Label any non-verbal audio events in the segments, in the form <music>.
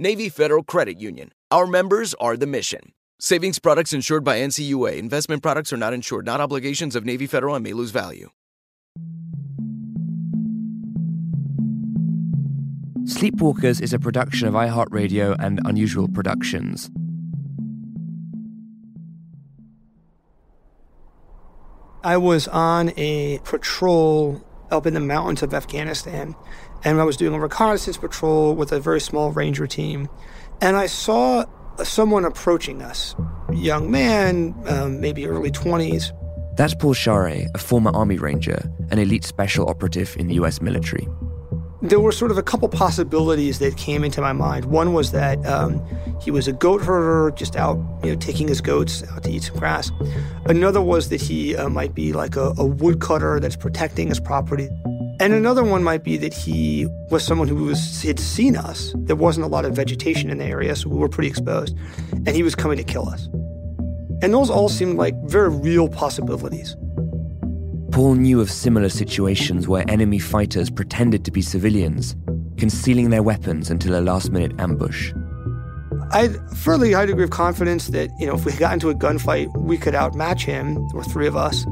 Navy Federal Credit Union. Our members are the mission. Savings products insured by NCUA. Investment products are not insured, not obligations of Navy Federal and may lose value. Sleepwalkers is a production of iHeartRadio and Unusual Productions. I was on a patrol up in the mountains of Afghanistan, and I was doing a reconnaissance patrol with a very small ranger team, and I saw someone approaching us, young man, um, maybe early twenties. That's Paul Scharre, a former Army Ranger, an elite special operative in the US military. There were sort of a couple possibilities that came into my mind. One was that um, he was a goat herder, just out, you know, taking his goats out to eat some grass. Another was that he uh, might be like a, a woodcutter that's protecting his property. And another one might be that he was someone who was had seen us. There wasn't a lot of vegetation in the area, so we were pretty exposed, and he was coming to kill us. And those all seemed like very real possibilities. Paul knew of similar situations where enemy fighters pretended to be civilians, concealing their weapons until a last minute ambush. I had a fairly high degree of confidence that, you know, if we got into a gunfight, we could outmatch him, or three of us.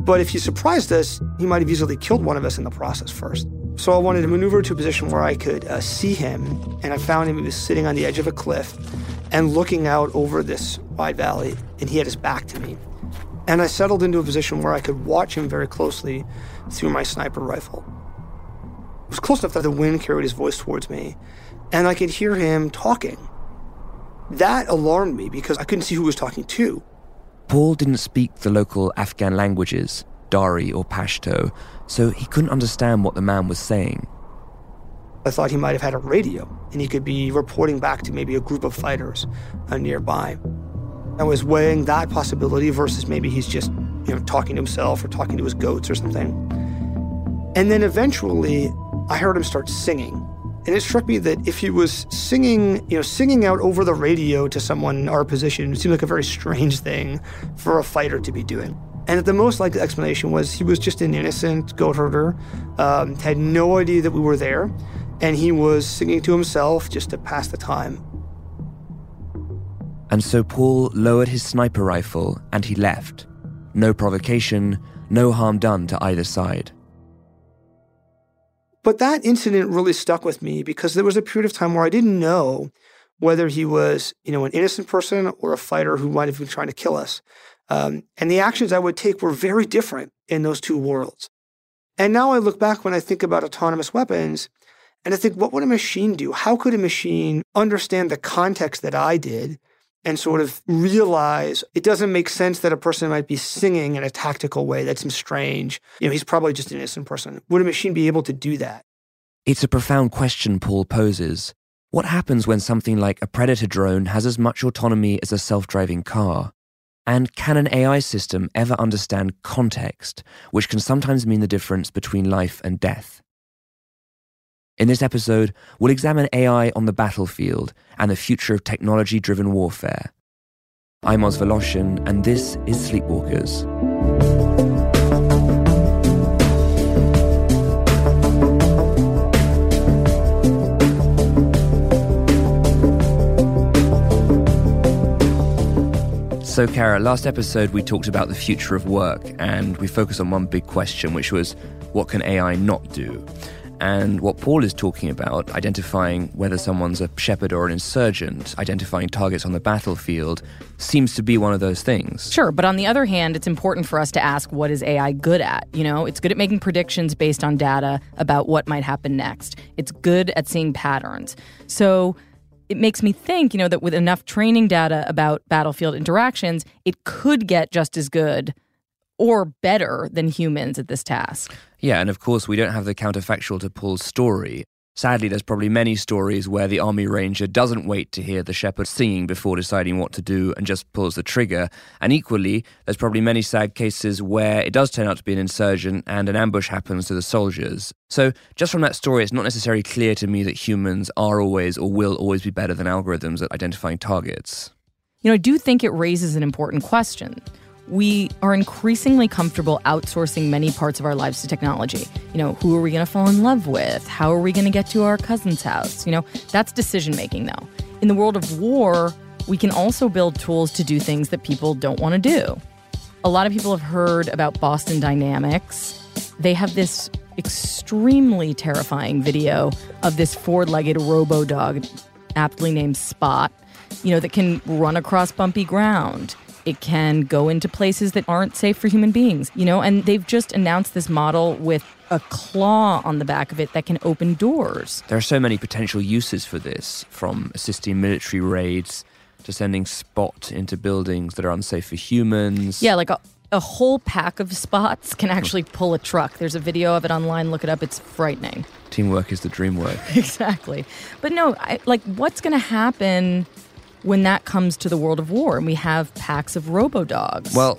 But if he surprised us, he might have easily killed one of us in the process first. So I wanted to maneuver to a position where I could uh, see him, and I found him. He was sitting on the edge of a cliff and looking out over this wide valley, and he had his back to me. And I settled into a position where I could watch him very closely through my sniper rifle. It was close enough that the wind carried his voice towards me, and I could hear him talking. That alarmed me because I couldn't see who he was talking to. Paul didn't speak the local Afghan languages, Dari or Pashto, so he couldn't understand what the man was saying. I thought he might have had a radio and he could be reporting back to maybe a group of fighters uh, nearby. I was weighing that possibility versus maybe he's just, you know, talking to himself or talking to his goats or something. And then eventually I heard him start singing. And it struck me that if he was singing, you know, singing out over the radio to someone in our position, it seemed like a very strange thing for a fighter to be doing. And the most likely explanation was he was just an innocent goat herder, um, had no idea that we were there, and he was singing to himself just to pass the time. And so Paul lowered his sniper rifle and he left. No provocation, no harm done to either side. But that incident really stuck with me because there was a period of time where I didn't know whether he was, you know, an innocent person or a fighter who might have been trying to kill us. Um, and the actions I would take were very different in those two worlds. And now I look back when I think about autonomous weapons and I think, what would a machine do? How could a machine understand the context that I did and sort of realize it doesn't make sense that a person might be singing in a tactical way that seems strange. You know, he's probably just an innocent person. Would a machine be able to do that? It's a profound question Paul poses. What happens when something like a predator drone has as much autonomy as a self driving car? And can an AI system ever understand context, which can sometimes mean the difference between life and death? In this episode, we'll examine AI on the battlefield and the future of technology driven warfare. I'm Oz Woloshyn, and this is Sleepwalkers. So, Kara, last episode we talked about the future of work and we focused on one big question, which was what can AI not do? And what Paul is talking about, identifying whether someone's a shepherd or an insurgent, identifying targets on the battlefield, seems to be one of those things. Sure, but on the other hand, it's important for us to ask what is AI good at? You know, it's good at making predictions based on data about what might happen next. It's good at seeing patterns. So, it makes me think, you know, that with enough training data about battlefield interactions, it could get just as good or better than humans at this task. Yeah, and of course, we don't have the counterfactual to Paul's story. Sadly, there's probably many stories where the army ranger doesn't wait to hear the shepherd singing before deciding what to do and just pulls the trigger. And equally, there's probably many sad cases where it does turn out to be an insurgent and an ambush happens to the soldiers. So, just from that story, it's not necessarily clear to me that humans are always or will always be better than algorithms at identifying targets. You know, I do think it raises an important question we are increasingly comfortable outsourcing many parts of our lives to technology. You know, who are we going to fall in love with? How are we going to get to our cousin's house? You know, that's decision making, though. In the world of war, we can also build tools to do things that people don't want to do. A lot of people have heard about Boston Dynamics. They have this extremely terrifying video of this four legged robo dog, aptly named Spot, you know, that can run across bumpy ground it can go into places that aren't safe for human beings, you know, and they've just announced this model with a claw on the back of it that can open doors. There are so many potential uses for this, from assisting military raids to sending spot into buildings that are unsafe for humans. Yeah, like a, a whole pack of spots can actually pull a truck. There's a video of it online. Look it up. It's frightening. Teamwork is the dream work. <laughs> exactly. But no, I, like, what's going to happen when that comes to the world of war and we have packs of robo dogs? Well,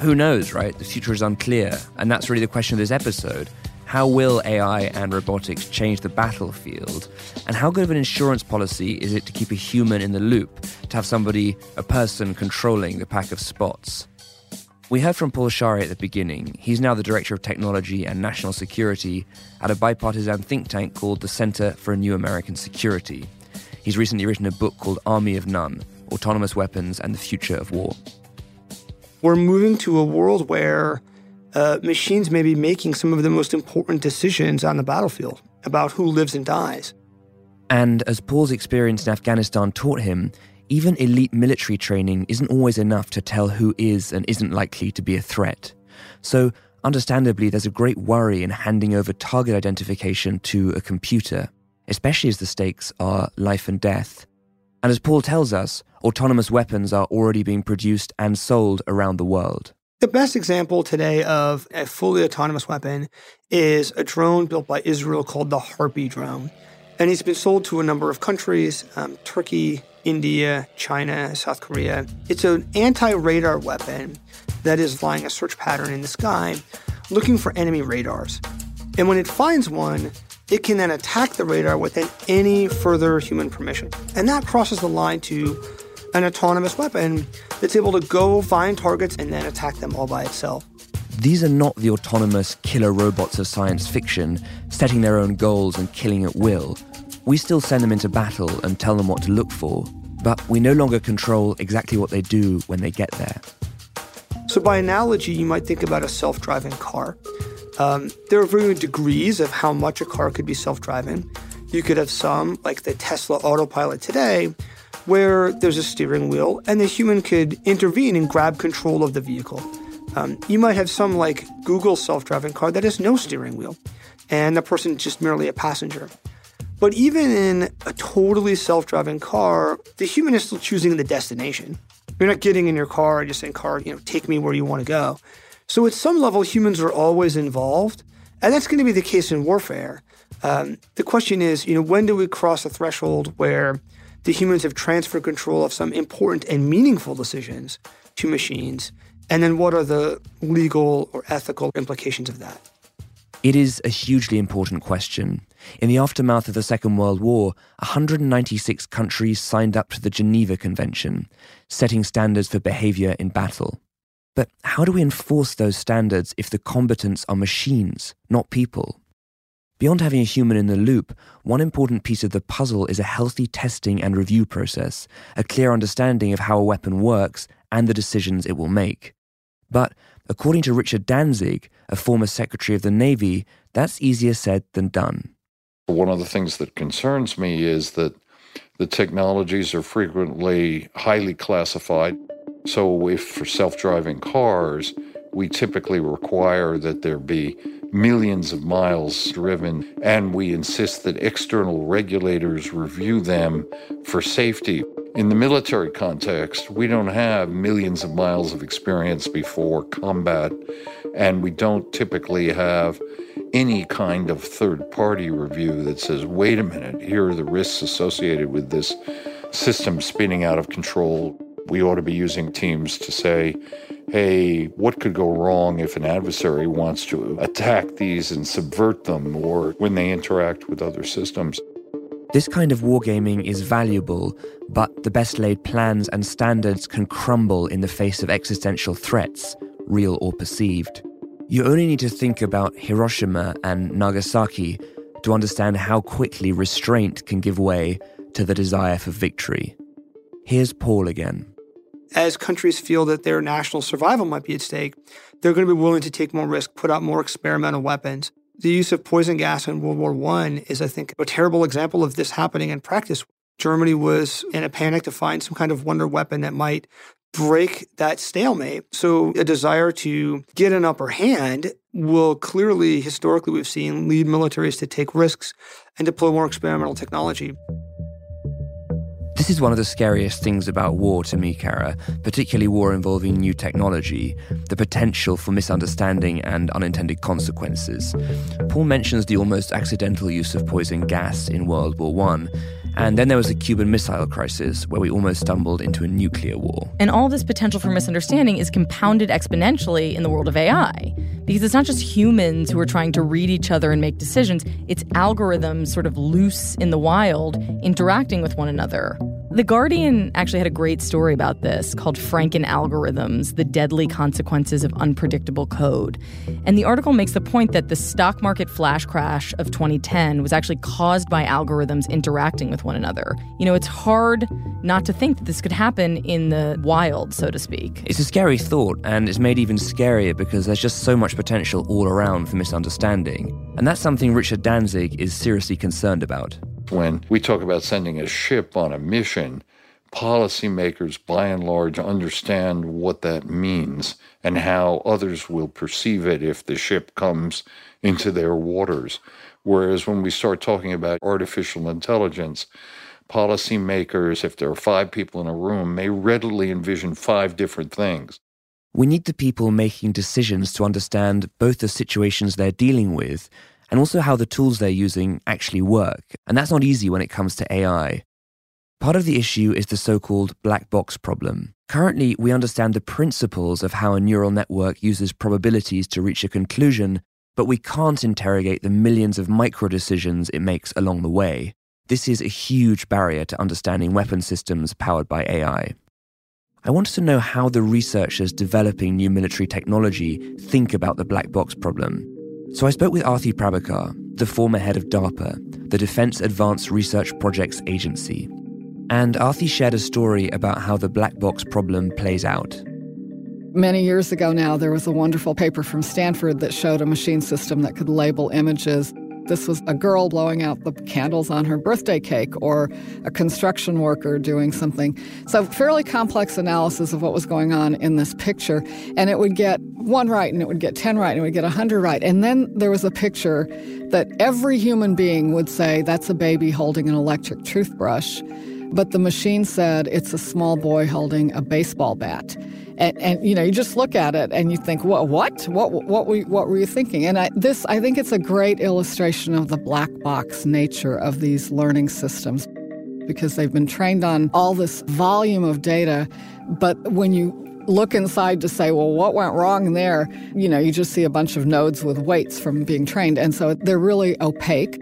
who knows, right? The future is unclear. And that's really the question of this episode. How will AI and robotics change the battlefield? And how good of an insurance policy is it to keep a human in the loop, to have somebody, a person, controlling the pack of spots? We heard from Paul Scharre at the beginning. He's now the Director of Technology and National Security at a bipartisan think tank called the Center for a New American Security. He's recently written a book called Army of None Autonomous Weapons and the Future of War. We're moving to a world where uh, machines may be making some of the most important decisions on the battlefield about who lives and dies. And as Paul's experience in Afghanistan taught him, even elite military training isn't always enough to tell who is and isn't likely to be a threat. So, understandably, there's a great worry in handing over target identification to a computer especially as the stakes are life and death. And as Paul tells us, autonomous weapons are already being produced and sold around the world. The best example today of a fully autonomous weapon is a drone built by Israel called the Harpy drone. And it's been sold to a number of countries um, Turkey, India, China, South Korea. It's an anti radar weapon that is flying a search pattern in the sky looking for enemy radars. And when it finds one, it can then attack the radar without any further human permission. And that crosses the line to an autonomous weapon that's able to go find targets and then attack them all by itself. These are not the autonomous killer robots of science fiction, setting their own goals and killing at will. We still send them into battle and tell them what to look for, but we no longer control exactly what they do when they get there. So, by analogy, you might think about a self driving car. Um, there are varying degrees of how much a car could be self driving. You could have some, like the Tesla autopilot today, where there's a steering wheel and the human could intervene and grab control of the vehicle. Um, you might have some like Google self driving car that has no steering wheel and the person is just merely a passenger. But even in a totally self driving car, the human is still choosing the destination. You're not getting in your car and just saying, car, you know, take me where you want to go. So, at some level, humans are always involved, and that's going to be the case in warfare. Um, the question is, you know, when do we cross a threshold where the humans have transferred control of some important and meaningful decisions to machines? And then what are the legal or ethical implications of that? It is a hugely important question. In the aftermath of the Second World War, 196 countries signed up to the Geneva Convention, setting standards for behavior in battle. But how do we enforce those standards if the combatants are machines, not people? Beyond having a human in the loop, one important piece of the puzzle is a healthy testing and review process, a clear understanding of how a weapon works and the decisions it will make. But according to Richard Danzig, a former Secretary of the Navy, that's easier said than done. One of the things that concerns me is that the technologies are frequently highly classified. So, if for self driving cars, we typically require that there be millions of miles driven, and we insist that external regulators review them for safety. In the military context, we don't have millions of miles of experience before combat, and we don't typically have any kind of third party review that says, wait a minute, here are the risks associated with this system spinning out of control. We ought to be using teams to say, hey, what could go wrong if an adversary wants to attack these and subvert them or when they interact with other systems? This kind of wargaming is valuable, but the best laid plans and standards can crumble in the face of existential threats, real or perceived. You only need to think about Hiroshima and Nagasaki to understand how quickly restraint can give way to the desire for victory. Here's Paul again as countries feel that their national survival might be at stake, they're going to be willing to take more risk, put out more experimental weapons. The use of poison gas in World War I is, I think, a terrible example of this happening in practice. Germany was in a panic to find some kind of wonder weapon that might break that stalemate. So, a desire to get an upper hand will clearly, historically, we've seen lead militaries to take risks and deploy more experimental technology. This is one of the scariest things about war to me, Kara, particularly war involving new technology, the potential for misunderstanding and unintended consequences. Paul mentions the almost accidental use of poison gas in World War I, and then there was the Cuban Missile Crisis, where we almost stumbled into a nuclear war. And all this potential for misunderstanding is compounded exponentially in the world of AI. Because it's not just humans who are trying to read each other and make decisions, it's algorithms sort of loose in the wild interacting with one another. The Guardian actually had a great story about this called Franken Algorithms The Deadly Consequences of Unpredictable Code. And the article makes the point that the stock market flash crash of 2010 was actually caused by algorithms interacting with one another. You know, it's hard not to think that this could happen in the wild, so to speak. It's a scary thought, and it's made even scarier because there's just so much potential all around for misunderstanding. And that's something Richard Danzig is seriously concerned about. When we talk about sending a ship on a mission, policymakers by and large understand what that means and how others will perceive it if the ship comes into their waters. Whereas when we start talking about artificial intelligence, policymakers, if there are five people in a room, may readily envision five different things. We need the people making decisions to understand both the situations they're dealing with and also how the tools they're using actually work. And that's not easy when it comes to AI. Part of the issue is the so called black box problem. Currently, we understand the principles of how a neural network uses probabilities to reach a conclusion, but we can't interrogate the millions of micro decisions it makes along the way. This is a huge barrier to understanding weapon systems powered by AI. I wanted to know how the researchers developing new military technology think about the black box problem. So I spoke with Arati Prabhakar, the former head of DARPA, the Defense Advanced Research Projects Agency. And Arati shared a story about how the black box problem plays out. Many years ago now, there was a wonderful paper from Stanford that showed a machine system that could label images this was a girl blowing out the candles on her birthday cake or a construction worker doing something. So, fairly complex analysis of what was going on in this picture. And it would get one right and it would get 10 right and it would get 100 right. And then there was a picture that every human being would say that's a baby holding an electric toothbrush. But the machine said it's a small boy holding a baseball bat. And, and, you know, you just look at it and you think, what, what, what, what, were, what were you thinking? And I, this, I think, it's a great illustration of the black box nature of these learning systems because they've been trained on all this volume of data. But when you look inside to say, well, what went wrong there? You know, you just see a bunch of nodes with weights from being trained. And so they're really opaque.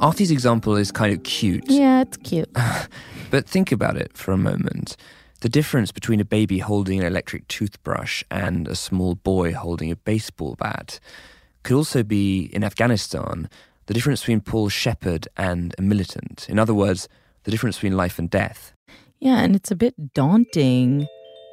Arati's example is kind of cute. Yeah, it's cute. <laughs> but think about it for a moment. The difference between a baby holding an electric toothbrush and a small boy holding a baseball bat could also be, in Afghanistan, the difference between Paul Shepard and a militant. In other words, the difference between life and death. Yeah, and it's a bit daunting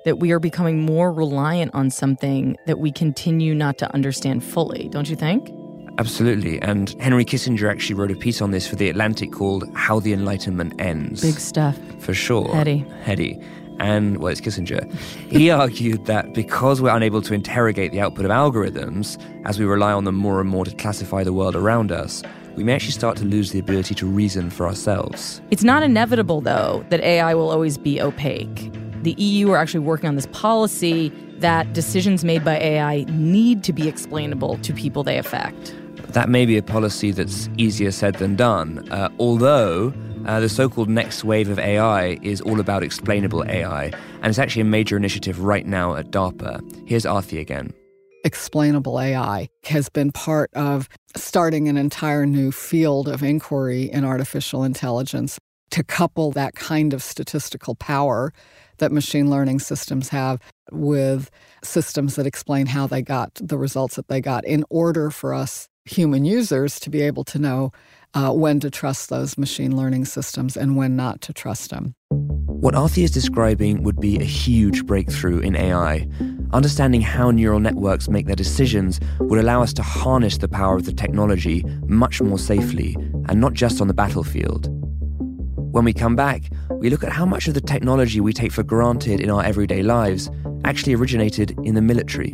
that we are becoming more reliant on something that we continue not to understand fully, don't you think? Absolutely. And Henry Kissinger actually wrote a piece on this for The Atlantic called How the Enlightenment Ends. Big stuff. For sure. Heady. Heady. And, well, it's Kissinger. He <laughs> argued that because we're unable to interrogate the output of algorithms, as we rely on them more and more to classify the world around us, we may actually start to lose the ability to reason for ourselves. It's not inevitable, though, that AI will always be opaque the EU are actually working on this policy that decisions made by AI need to be explainable to people they affect. That may be a policy that's easier said than done, uh, although uh, the so called next wave of AI is all about explainable AI, and it's actually a major initiative right now at DARPA. Here's Arati again. Explainable AI has been part of starting an entire new field of inquiry in artificial intelligence to couple that kind of statistical power that machine learning systems have with systems that explain how they got the results that they got in order for us human users to be able to know uh, when to trust those machine learning systems and when not to trust them. What Arati is describing would be a huge breakthrough in AI. Understanding how neural networks make their decisions would allow us to harness the power of the technology much more safely, and not just on the battlefield. When we come back, we look at how much of the technology we take for granted in our everyday lives actually originated in the military.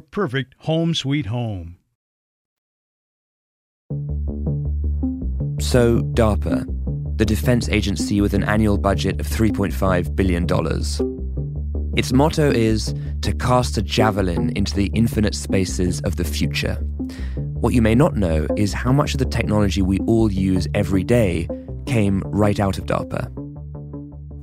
perfect home sweet home. So, DARPA, the defense agency with an annual budget of $3.5 billion. Its motto is to cast a javelin into the infinite spaces of the future. What you may not know is how much of the technology we all use every day came right out of DARPA.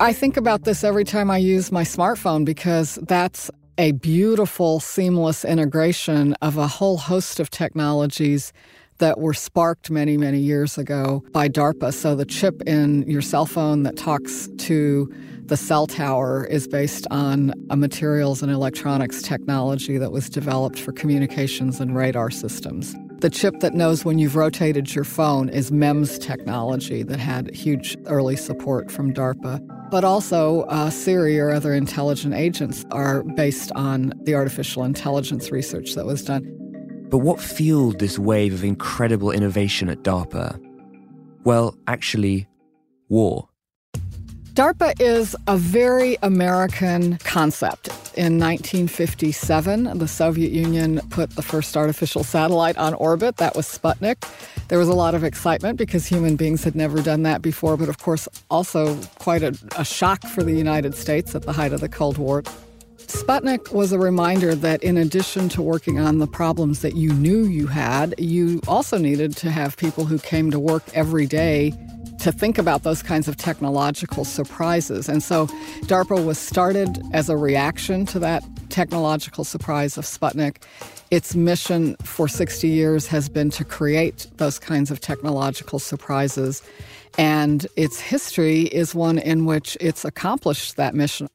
I think about this every time I use my smartphone because that's a beautiful, seamless integration of a whole host of technologies that were sparked many, many years ago by DARPA. So the chip in your cell phone that talks to the cell tower is based on a materials and electronics technology that was developed for communications and radar systems. The chip that knows when you've rotated your phone is MEMS technology that had huge early support from DARPA. But also, uh, Siri or other intelligent agents are based on the artificial intelligence research that was done. But what fueled this wave of incredible innovation at DARPA? Well, actually, war. DARPA is a very American concept. In 1957, the Soviet Union put the first artificial satellite on orbit. That was Sputnik. There was a lot of excitement because human beings had never done that before, but of course, also quite a, a shock for the United States at the height of the Cold War. Sputnik was a reminder that in addition to working on the problems that you knew you had, you also needed to have people who came to work every day to think about those kinds of technological surprises. And so DARPA was started as a reaction to that technological surprise of Sputnik. Its mission for 60 years has been to create those kinds of technological surprises. And its history is one in which it's accomplished that mission.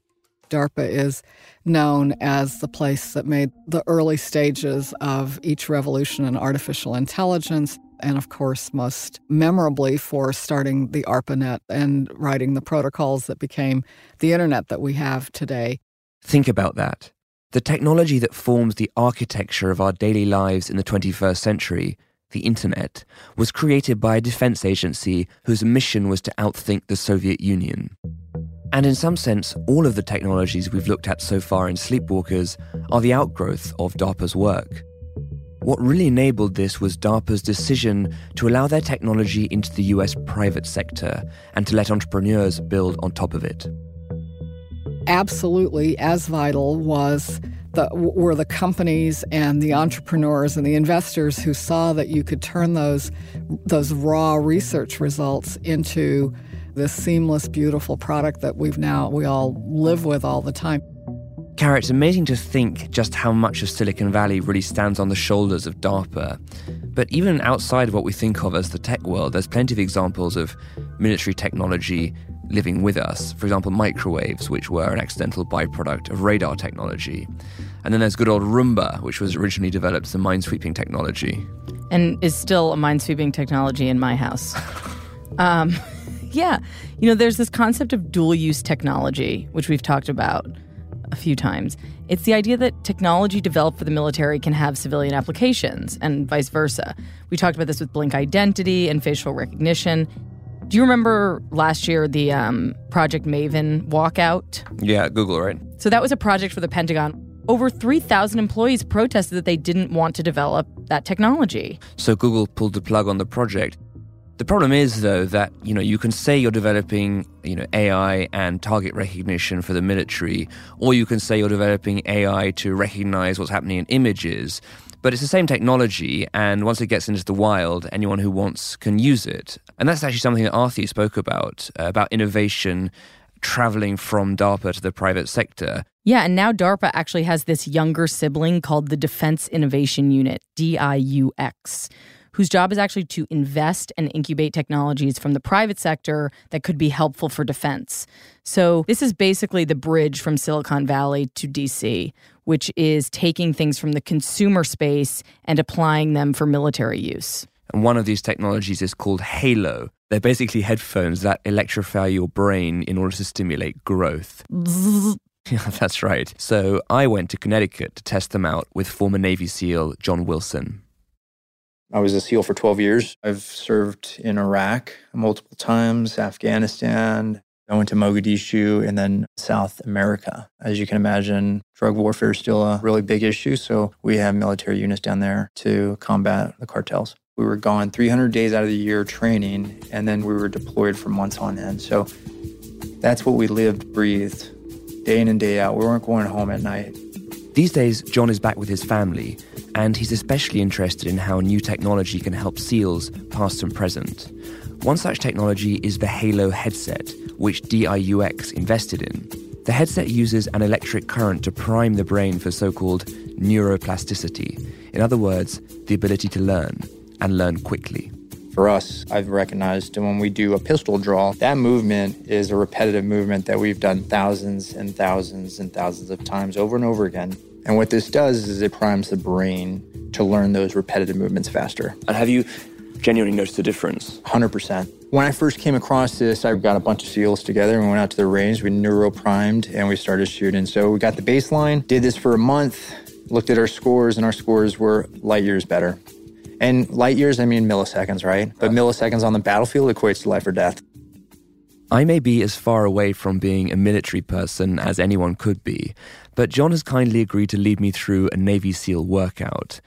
DARPA is known as the place that made the early stages of each revolution in artificial intelligence and of course, most memorably for starting the ARPANET and writing the protocols that became the internet that we have today. Think about that. The technology that forms the architecture of our daily lives in the 21st century, the internet, was created by a defense agency whose mission was to outthink the Soviet Union. And in some sense, all of the technologies we've looked at so far in Sleepwalkers are the outgrowth of DARPA's work. What really enabled this was DARPA's decision to allow their technology into the US private sector and to let entrepreneurs build on top of it. Absolutely, as vital was the, were the companies and the entrepreneurs and the investors who saw that you could turn those those raw research results into this seamless, beautiful product that we've now we all live with all the time. Kara, it's amazing to think just how much of Silicon Valley really stands on the shoulders of DARPA. But even outside of what we think of as the tech world, there's plenty of examples of military technology living with us. For example, microwaves, which were an accidental byproduct of radar technology. And then there's good old Roomba, which was originally developed as a minesweeping technology. And is still a minesweeping technology in my house. <laughs> um, <laughs> yeah. You know, there's this concept of dual use technology, which we've talked about a few times. It's the idea that technology developed for the military can have civilian applications and vice versa. We talked about this with Blink Identity and facial recognition. Do you remember last year the um, Project Maven walkout? Yeah, Google, right? So that was a project for the Pentagon. Over 3,000 employees protested that they didn't want to develop that technology. So Google pulled the plug on the project. The problem is, though, that you know you can say you're developing you know AI and target recognition for the military, or you can say you're developing AI to recognize what's happening in images. But it's the same technology, and once it gets into the wild, anyone who wants can use it. And that's actually something that Arati spoke about uh, about innovation traveling from DARPA to the private sector. Yeah, and now DARPA actually has this younger sibling called the Defense Innovation Unit, DIUX whose job is actually to invest and incubate technologies from the private sector that could be helpful for defense. So, this is basically the bridge from Silicon Valley to DC, which is taking things from the consumer space and applying them for military use. And one of these technologies is called Halo. They're basically headphones that electrify your brain in order to stimulate growth. <laughs> Yeah, that's right. So I went to Connecticut to test them out with former Navy SEAL John Wilson. I was a SEAL for 12 years. I've served in Iraq multiple times, Afghanistan. I went to Mogadishu and then South America. As you can imagine, drug warfare is still a really big issue. So we have military units down there to combat the cartels. We were gone 300 days out of the year training, and then we were deployed for months on end. So that's what we lived, breathed day in and day out. We weren't going home at night. These days, John is back with his family, and he's especially interested in how new technology can help SEALs, past and present. One such technology is the Halo headset, which DIUX invested in. The headset uses an electric current to prime the brain for so called neuroplasticity. In other words, the ability to learn, and learn quickly. For us, I've recognized that when we do a pistol draw, that movement is a repetitive movement that we've done thousands and thousands and thousands of times over and over again. And what this does is it primes the brain to learn those repetitive movements faster. And have you genuinely noticed the difference? 100%. When I first came across this, I got a bunch of SEALs together and we went out to the range. We neuro primed and we started shooting. So we got the baseline, did this for a month, looked at our scores, and our scores were light years better. And light years, I mean milliseconds, right? But milliseconds on the battlefield equates to life or death. I may be as far away from being a military person as anyone could be, but John has kindly agreed to lead me through a Navy SEAL workout.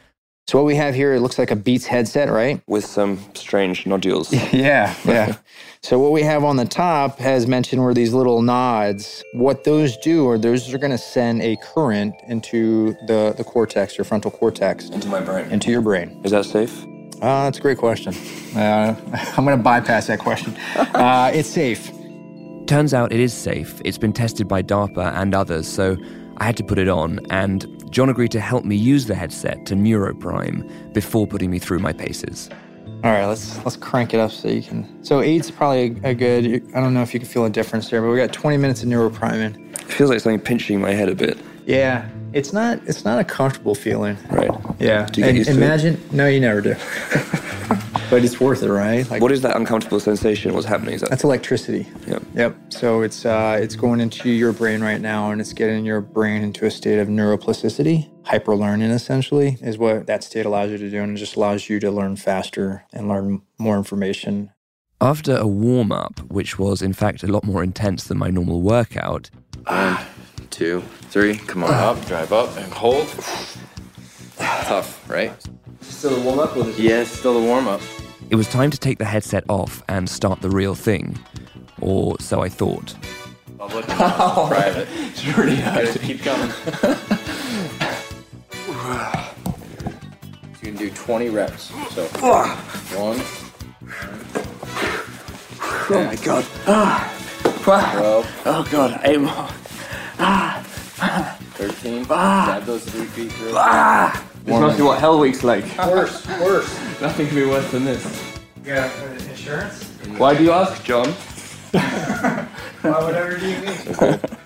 So what we have here, it looks like a Beats headset, right? With some strange nodules. <laughs> yeah, yeah. so what we have on the top as mentioned were these little nods. What those do are those are going to send a current into the, the cortex, your frontal cortex. Into my brain. Into your brain. Is that safe? Uh, that's a great question. Uh, <laughs> I'm going to bypass that question. Uh, <laughs> it's safe. Turns out it is safe. It's been tested by DARPA and others, so I had to put it on, and John agreed to help me use the headset to neuroprime before putting me through my paces. All right, let's let's crank it up so you can. So eight's probably a, a good. I don't know if you can feel a difference there, but we got 20 minutes of neuropriming. It feels like something pinching my head a bit. Yeah, it's not it's not a comfortable feeling. Right. Yeah. Do you get used imagine, to it? no, you never do. <laughs> but it's worth it, right? Like, what is that uncomfortable sensation? What's happening? Is that That's electricity. Yep. Yep. So it's uh, it's going into your brain right now, and it's getting your brain into a state of neuroplasticity, hyperlearning essentially, is what that state allows you to do, and it just allows you to learn faster and learn more information. After a warm up, which was in fact a lot more intense than my normal workout, one, two, three. Come on up, drive up, and hold. Tough, right? Still a warm up? Or yeah, still a warm up. It was time to take the headset off and start the real thing. Or so I thought. Public <laughs> and private. It's really Gotta keep coming. <laughs> you can do 20 reps. So, one. Oh my god. Ah. 12. Oh god, eight more. 13. Grab those three feet through. This must be what Hell Week's like. <laughs> Worse, worse. Nothing can be worse than this. You got uh, insurance? Why do you ask, John? <laughs> Why whatever do you need? <laughs>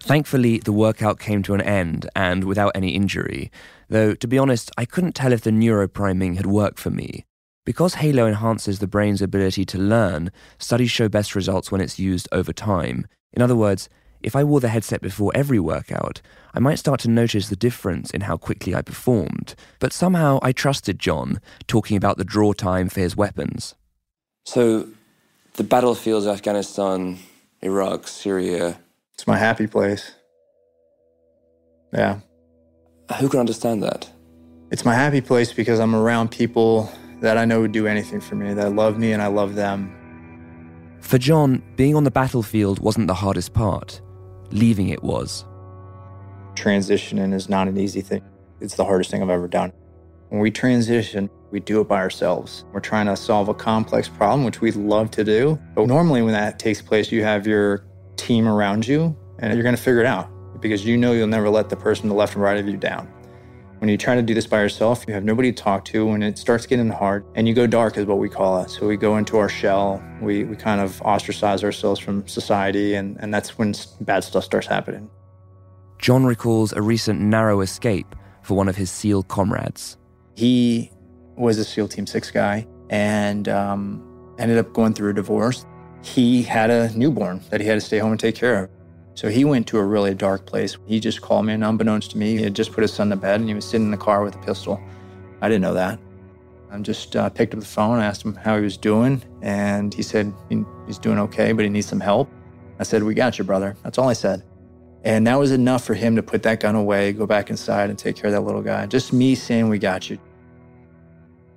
Thankfully, the workout came to an end and without any injury, though, to be honest, I couldn't tell if the neuropriming had worked for me. Because Halo enhances the brain's ability to learn, studies show best results when it's used over time. In other words, if I wore the headset before every workout, I might start to notice the difference in how quickly I performed. But somehow I trusted John, talking about the draw time for his weapons. So, the battlefields of Afghanistan, Iraq, Syria. It's my happy place. Yeah. Who can understand that? It's my happy place because I'm around people that I know would do anything for me, that love me and I love them. For John, being on the battlefield wasn't the hardest part. Leaving it was. Transitioning is not an easy thing. It's the hardest thing I've ever done. When we transition, we do it by ourselves. We're trying to solve a complex problem, which we love to do. But normally, when that takes place, you have your team around you and you're going to figure it out because you know you'll never let the person to the left and right of you down. When you try to do this by yourself, you have nobody to talk to and it starts getting hard and you go dark is what we call it. So we go into our shell, we, we kind of ostracize ourselves from society and, and that's when bad stuff starts happening. John recalls a recent narrow escape for one of his SEAL comrades. He was a SEAL Team 6 guy and um, ended up going through a divorce. He had a newborn that he had to stay home and take care of. So he went to a really dark place. He just called me, and unbeknownst to me, he had just put his son to bed and he was sitting in the car with a pistol. I didn't know that. I just uh, picked up the phone, asked him how he was doing, and he said he, he's doing okay, but he needs some help. I said, We got you, brother. That's all I said. And that was enough for him to put that gun away, go back inside, and take care of that little guy. Just me saying, We got you.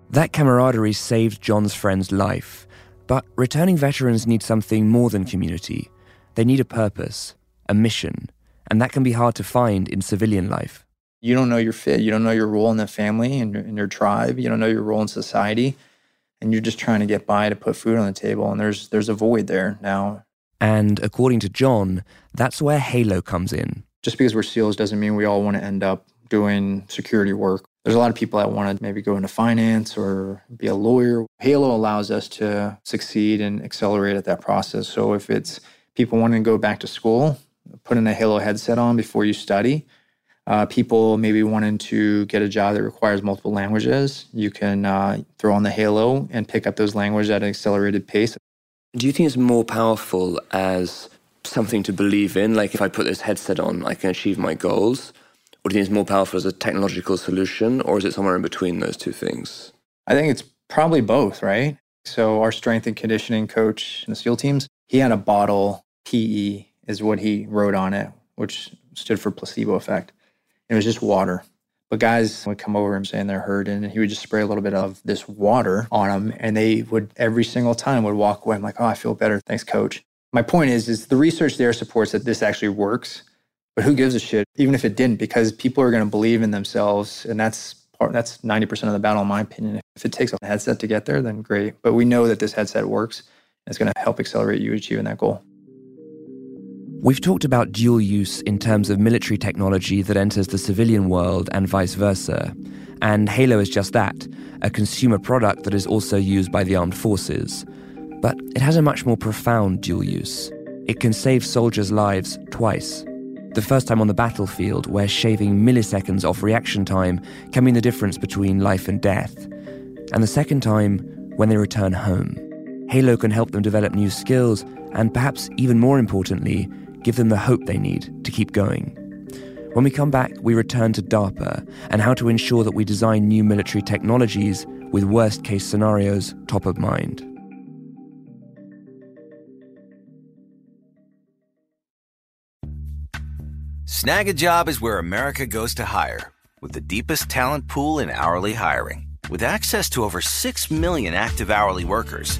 That camaraderie saved John's friend's life. But returning veterans need something more than community. They need a purpose, a mission, and that can be hard to find in civilian life. You don't know your fit. You don't know your role in the family and in your tribe. You don't know your role in society. And you're just trying to get by to put food on the table. And there's there's a void there now. And according to John, that's where Halo comes in. Just because we're SEALs doesn't mean we all want to end up doing security work. There's a lot of people that want to maybe go into finance or be a lawyer. Halo allows us to succeed and accelerate at that process. So if it's people wanting to go back to school, putting a Halo headset on before you study, uh, people maybe wanting to get a job that requires multiple languages, you can uh, throw on the Halo and pick up those languages at an accelerated pace. Do you think it's more powerful as something to believe in? Like if I put this headset on, I can achieve my goals? Or do you think it's more powerful as a technological solution, or is it somewhere in between those two things? I think it's probably both, right? So our strength and conditioning coach in the SEAL teams, he had a bottle, PE is what he wrote on it, which stood for placebo effect. It was just water. But guys would come over and saying they're hurting, and he would just spray a little bit of this water on them, and they would every single time would walk away. I'm like, oh, I feel better. Thanks, coach. My point is, is the research there supports that this actually works. But who gives a shit, even if it didn't, because people are going to believe in themselves. And that's part, that's 90% of the battle, in my opinion. If it takes a headset to get there, then great. But we know that this headset works and it's going to help accelerate you achieving that goal. We've talked about dual use in terms of military technology that enters the civilian world and vice versa. And Halo is just that a consumer product that is also used by the armed forces. But it has a much more profound dual use. It can save soldiers' lives twice. The first time on the battlefield, where shaving milliseconds off reaction time can mean the difference between life and death. And the second time, when they return home. Halo can help them develop new skills and perhaps even more importantly, give them the hope they need to keep going. When we come back, we return to DARPA and how to ensure that we design new military technologies with worst case scenarios top of mind. Snagajob is where America goes to hire, with the deepest talent pool in hourly hiring. With access to over 6 million active hourly workers,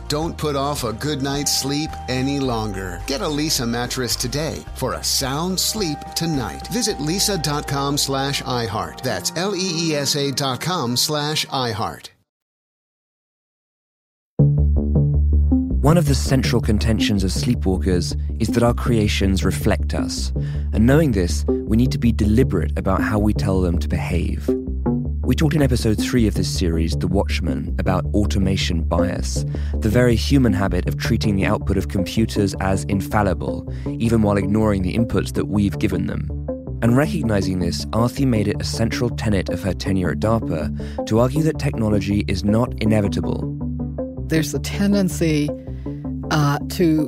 Don't put off a good night's sleep any longer. Get a Leesa mattress today for a sound sleep tonight. Visit leesa.com slash iHeart. That's L-E-E-S-A dot com slash iHeart. One of the central contentions of sleepwalkers is that our creations reflect us. And knowing this, we need to be deliberate about how we tell them to behave. We talked in episode 3 of this series, The Watchman, about automation bias, the very human habit of treating the output of computers as infallible, even while ignoring the inputs that we've given them. And recognizing this, Arati made it a central tenet of her tenure at DARPA to argue that technology is not inevitable. There's a tendency uh, to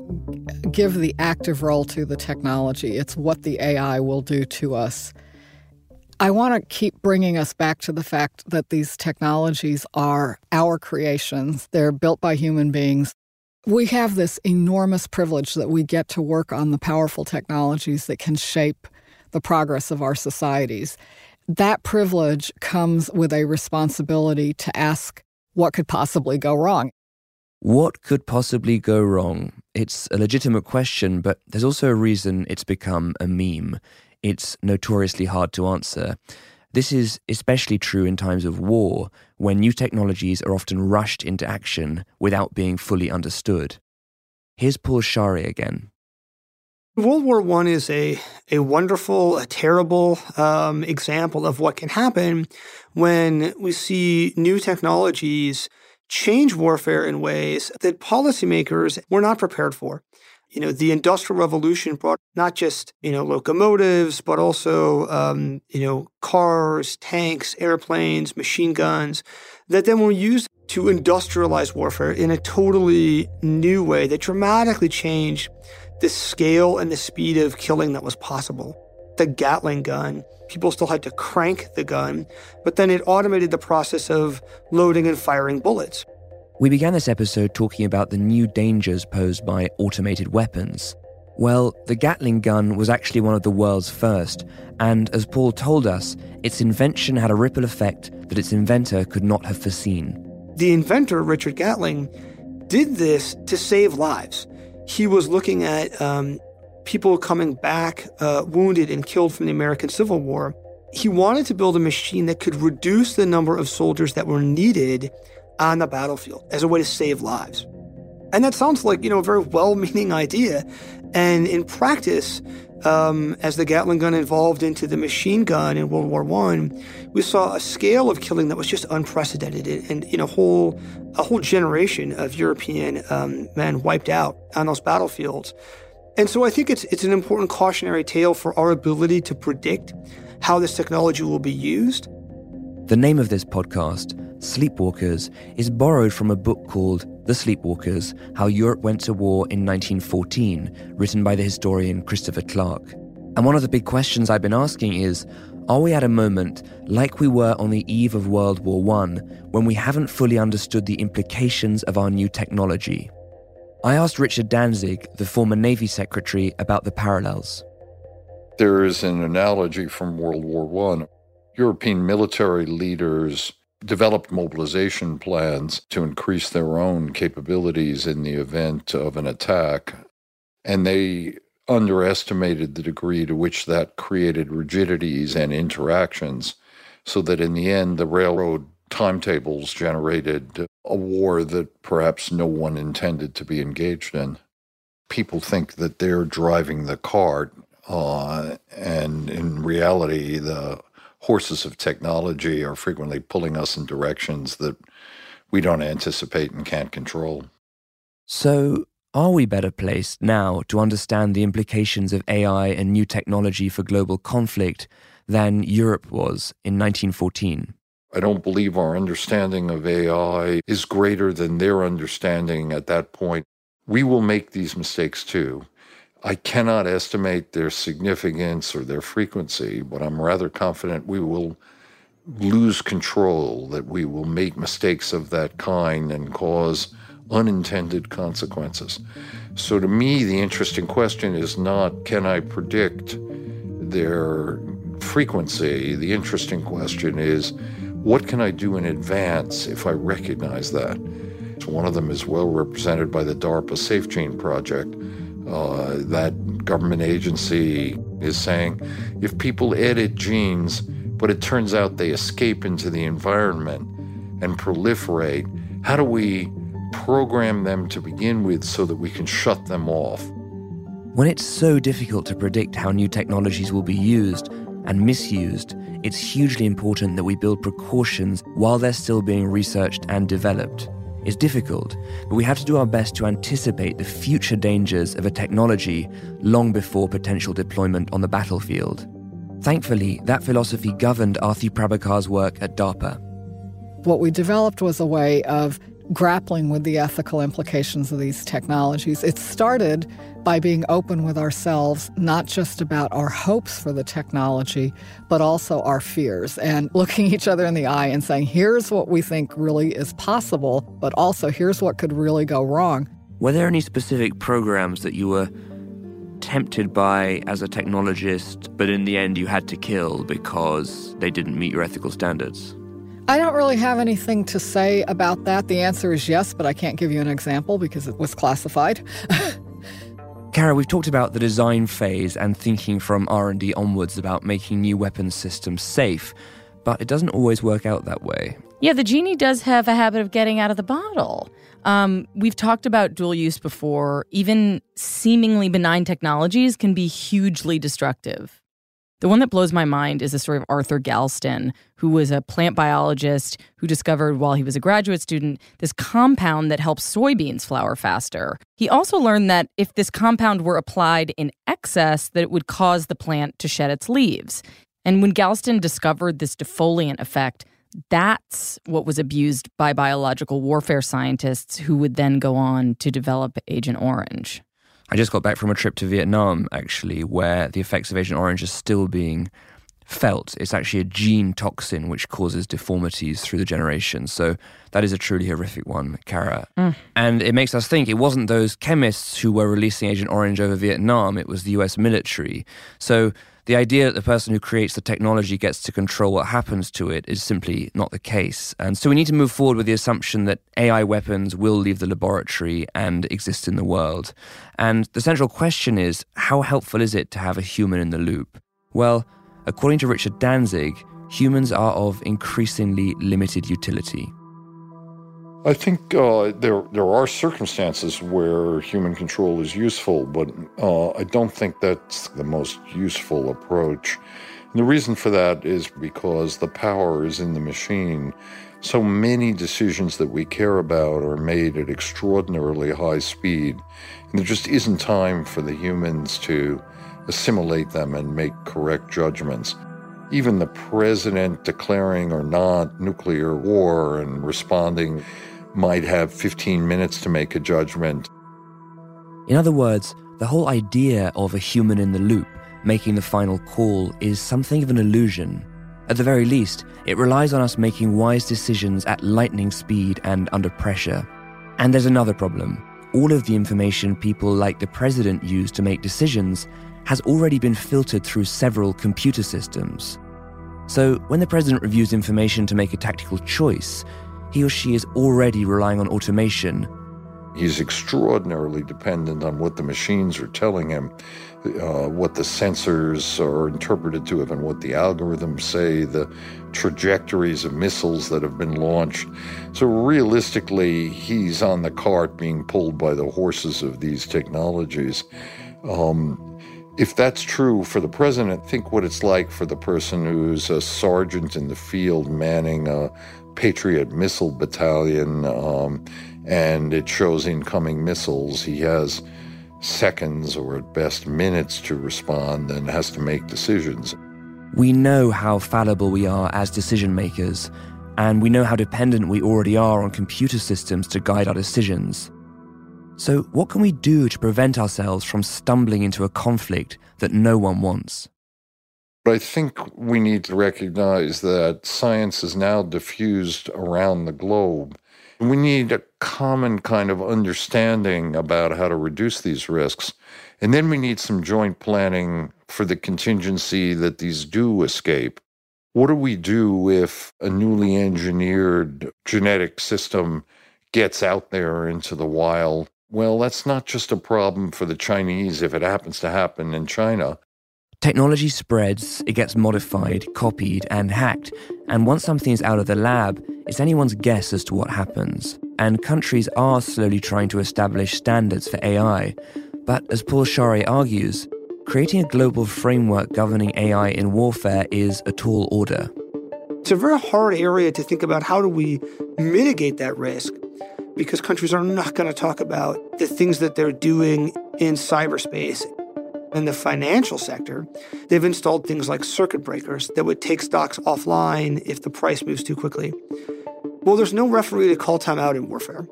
give the active role to the technology. It's what the AI will do to us. I want to keep bringing us back to the fact that these technologies are our creations. They're built by human beings. We have this enormous privilege that we get to work on the powerful technologies that can shape the progress of our societies. That privilege comes with a responsibility to ask what could possibly go wrong. What could possibly go wrong? It's a legitimate question, but there's also a reason it's become a meme. It's notoriously hard to answer. This is especially true in times of war, when new technologies are often rushed into action without being fully understood. Here's Paul Scharre again. World War I is a, a wonderful, a terrible um, example of what can happen when we see new technologies change warfare in ways that policymakers were not prepared for. You know, the Industrial Revolution brought not just, you know, locomotives, but also, um, you know, cars, tanks, airplanes, machine guns that then were used to industrialize warfare in a totally new way that dramatically changed the scale and the speed of killing that was possible. The Gatling gun people still had to crank the gun, but then it automated the process of loading and firing bullets. We began this episode talking about the new dangers posed by automated weapons. Well, the Gatling gun was actually one of the world's first, and as Paul told us, its invention had a ripple effect that its inventor could not have foreseen. The inventor, Richard Gatling, did this to save lives. He was looking at um, people coming back uh, wounded and killed from the American Civil War. He wanted to build a machine that could reduce the number of soldiers that were needed on the battlefield as a way to save lives. And that sounds like, you know, a very well-meaning idea. And in practice, um, as the Gatling gun evolved into the machine gun in World War I, we saw a scale of killing that was just unprecedented, and you know, whole a whole generation of European um, men wiped out on those battlefields. And so I think it's it's an important cautionary tale for our ability to predict how this technology will be used. The name of this podcast, Sleepwalkers, is borrowed from a book called The Sleepwalkers How Europe Went to War in 1914, written by the historian Christopher Clark. And one of the big questions I've been asking is are we at a moment, like we were on the eve of World War I, when we haven't fully understood the implications of our new technology? I asked Richard Danzig, the former Navy Secretary, about the parallels. There is an analogy from World War I. European military leaders developed mobilization plans to increase their own capabilities in the event of an attack, and they underestimated the degree to which that created rigidities and interactions, so that in the end, the railroad timetables generated a war that perhaps no one intended to be engaged in. People think that they're driving the cart, uh, and in reality, the horses of technology are frequently pulling us in directions that we don't anticipate and can't control. So, are we better placed now to understand the implications of AI and new technology for global conflict than Europe was in 1914? I don't believe our understanding of AI is greater than their understanding at that point. We will make these mistakes too. I cannot estimate their significance or their frequency, but I'm rather confident we will lose control, that we will make mistakes of that kind and cause unintended consequences. So, to me, the interesting question is not can I predict their frequency? The interesting question is what can I do in advance if I recognize that? One of them is well represented by the DARPA Safe SafeGene project. Uh, that government agency is saying if people edit genes, but it turns out they escape into the environment and proliferate, how do we program them to begin with so that we can shut them off. When it's so difficult to predict how new technologies will be used and misused, it's hugely important that we build precautions while they're still being researched and developed. It's difficult, but we have to do our best to anticipate the future dangers of a technology long before potential deployment on the battlefield. Thankfully, that philosophy governed Arati Prabhakar's work at DARPA. What we developed was a way of grappling with the ethical implications of these technologies. It started by being open with ourselves, not just about our hopes for the technology, but also our fears, and <laughs> looking each other in the eye and saying, here's what we think really is possible, but also here's what could really go wrong. Were there any specific programs that you were tempted by as a technologist, but in the end you had to kill because they didn't meet your ethical standards? I don't really have anything to say about that. The answer is yes, but I can't give you an example because it was classified. <laughs> Kara, we've talked about the design phase and thinking from R&D onwards about making new weapons systems safe, but it doesn't always work out that way. Yeah, the genie does have a habit of getting out of the bottle. Um, we've talked about dual use before. Even seemingly benign technologies can be hugely destructive. The one that blows my mind is the story of Arthur Galston, who was a plant biologist who discovered while he was a graduate student this compound that helps soybeans flower faster. He also learned that if this compound were applied in excess, that it would cause the plant to shed its leaves. And when Galston discovered this defoliant effect, that's what was abused by biological warfare scientists who would then go on to develop Agent Orange. I just got back from a trip to Vietnam, actually, where the effects of Agent Orange are still being felt. It's actually a gene toxin which causes deformities through the generations. So that is a truly horrific one, Kara. Mm. And it makes us think it wasn't those chemists who were releasing Agent Orange over Vietnam, it was the US military. So the idea that the person who creates the technology gets to control what happens to it is simply not the case. And so we need to move forward with the assumption that AI weapons will leave the laboratory and exist in the world. And the central question is how helpful is it to have a human in the loop? Well, according to Richard Danzig, humans are of increasingly limited utility. I think uh, there there are circumstances where human control is useful, but uh, I don't think that's the most useful approach. And the reason for that is because the power is in the machine. So many decisions that we care about are made at extraordinarily high speed, and there just isn't time for the humans to assimilate them and make correct judgments even the president declaring or not nuclear war and responding might have 15 minutes to make a judgment. In other words, the whole idea of a human in the loop making the final call is something of an illusion. At the very least, it relies on us making wise decisions at lightning speed and under pressure. And there's another problem. All of the information people like the president use to make decisions has already been filtered through several computer systems. So, when the president reviews information to make a tactical choice, he or she is already relying on automation. He's extraordinarily dependent on what the machines are telling him, uh, what the sensors are interpreted to him, and what the algorithms say, the trajectories of missiles that have been launched. So, realistically, he's on the cart being pulled by the horses of these technologies. Um, if that's true for the president, think what it's like for the person who's a sergeant in the field manning a Patriot missile battalion, um, and it shows incoming missiles. He has seconds or at best minutes to respond and has to make decisions. We know how fallible we are as decision makers, and we know how dependent we already are on computer systems to guide our decisions. So, what can we do to prevent ourselves from stumbling into a conflict that no one wants? But I think we need to recognize that science is now diffused around the globe. We need a common kind of understanding about how to reduce these risks. And then we need some joint planning for the contingency that these do escape. What do we do if a newly engineered genetic system gets out there into the wild? Well, that's not just a problem for the Chinese if it happens to happen in China. Technology spreads, it gets modified, copied, and hacked, and once something is out of the lab, it's anyone's guess as to what happens. and countries are slowly trying to establish standards for AI. But as Paul Scharre argues, creating a global framework governing AI in warfare is a tall order. It's a very hard area to think about how do we mitigate that risk because countries are not going to talk about the things that they're doing in cyberspace. In the financial sector, they've installed things like circuit breakers that would take stocks offline if the price moves too quickly. Well, there's no referee to call time out in warfare.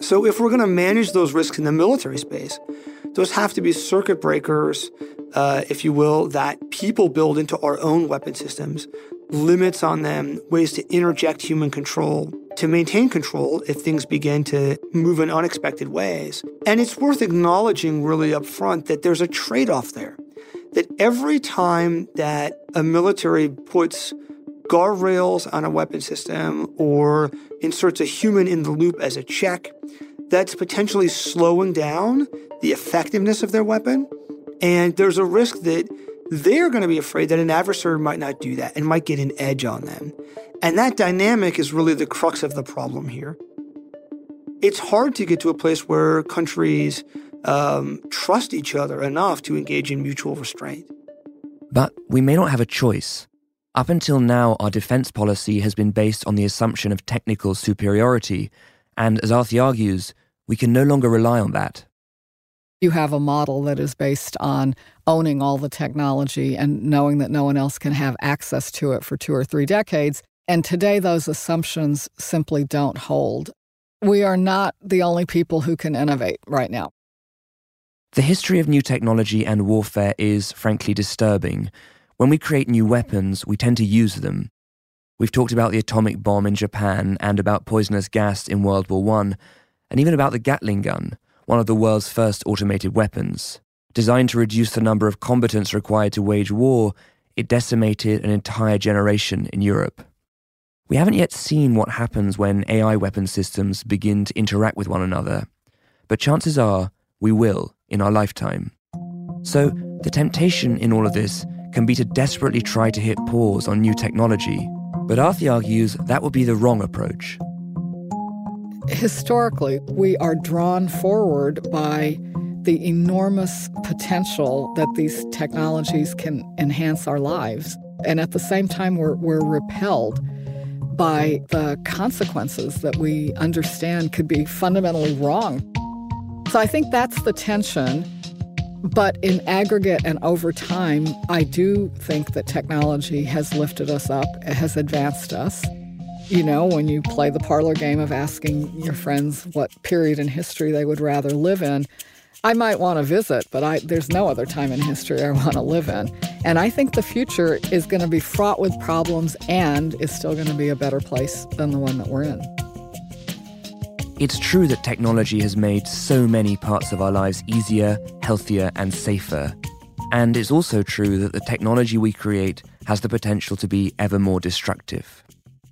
So, if we're going to manage those risks in the military space, those have to be circuit breakers, uh, if you will, that people build into our own weapon systems, limits on them, ways to interject human control to maintain control if things begin to move in unexpected ways. And it's worth acknowledging really up front that there's a trade off there. That every time that a military puts guardrails on a weapon system or inserts a human in the loop as a check, that's potentially slowing down the effectiveness of their weapon. And there's a risk that they're going to be afraid that an adversary might not do that and might get an edge on them. And that dynamic is really the crux of the problem here. It's hard to get to a place where countries um, trust each other enough to engage in mutual restraint. But we may not have a choice. Up until now, our defense policy has been based on the assumption of technical superiority, and as Arati argues, we can no longer rely on that. You have a model that is based on owning all the technology and knowing that no one else can have access to it for two or three decades. And today, those assumptions simply don't hold. We are not the only people who can innovate right now. The history of new technology and warfare is, frankly, disturbing. When we create new weapons, we tend to use them. We've talked about the atomic bomb in Japan and about poisonous gas in World War I, and even about the Gatling gun, one of the world's first automated weapons. Designed to reduce the number of combatants required to wage war, it decimated an entire generation in Europe. We haven't yet seen what happens when AI weapon systems begin to interact with one another, but chances are we will in our lifetime. So, the temptation in all of this can be to desperately try to hit pause on new technology, but Arati argues that would be the wrong approach historically, we are drawn forward by the enormous potential that these technologies can enhance our lives. And at the same time, we're, we're repelled by the consequences that we understand could be fundamentally wrong. So I think that's the tension. But in aggregate and over time, I do think that technology has lifted us up, it has advanced us. You know, when you play the parlor game of asking your friends what period in history they would rather live in, I might want to visit, but I, there's no other time in history I want to live in. And I think the future is going to be fraught with problems and is still going to be a better place than the one that we're in. It's true that technology has made so many parts of our lives easier, healthier, and safer. And it's also true that the technology we create has the potential to be ever more destructive.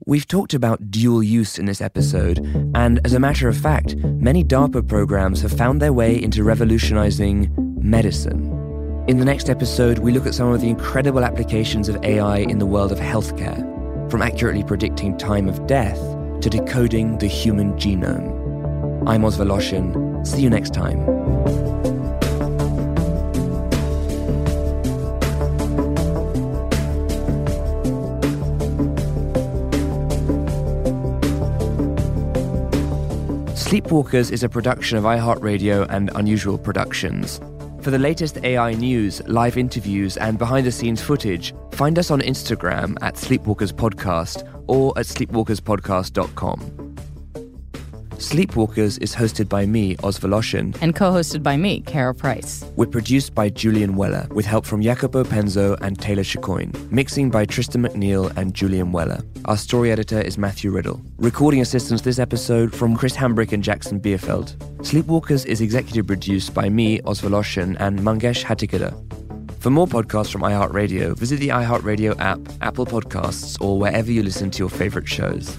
We've talked about dual use in this episode, and as a matter of fact, many DARPA programs have found their way into revolutionizing medicine. In the next episode, we look at some of the incredible applications of AI in the world of healthcare, from accurately predicting time of death to decoding the human genome. I'm Oz Woloshyn. See you next time. Sleepwalkers is a production of iHeartRadio and Unusual Productions. For the latest AI news, live interviews, and behind the scenes footage, find us on Instagram at Sleepwalkers Podcast or at sleepwalkerspodcast.com. Sleepwalkers is hosted by me, Oz Woloshyn. And co hosted by me, Kara Price. We're produced by Julian Weller, with help from Jacopo Penzo and Taylor Chicoine. Mixing by Tristan McNeil and Julian Weller. Our story editor is Matthew Riddle. Recording assistance this episode from Chris Hambrick and Jackson Bierfeld. Sleepwalkers is executive produced by me, Oz Woloshyn, and Mangesh Hattikudur. For more podcasts from iHeartRadio, visit the iHeartRadio app, Apple Podcasts, or wherever you listen to your favorite shows.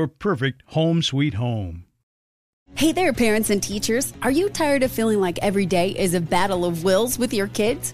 your perfect home sweet home. Hey there, parents and teachers. Are you tired of feeling like every day is a battle of wills with your kids?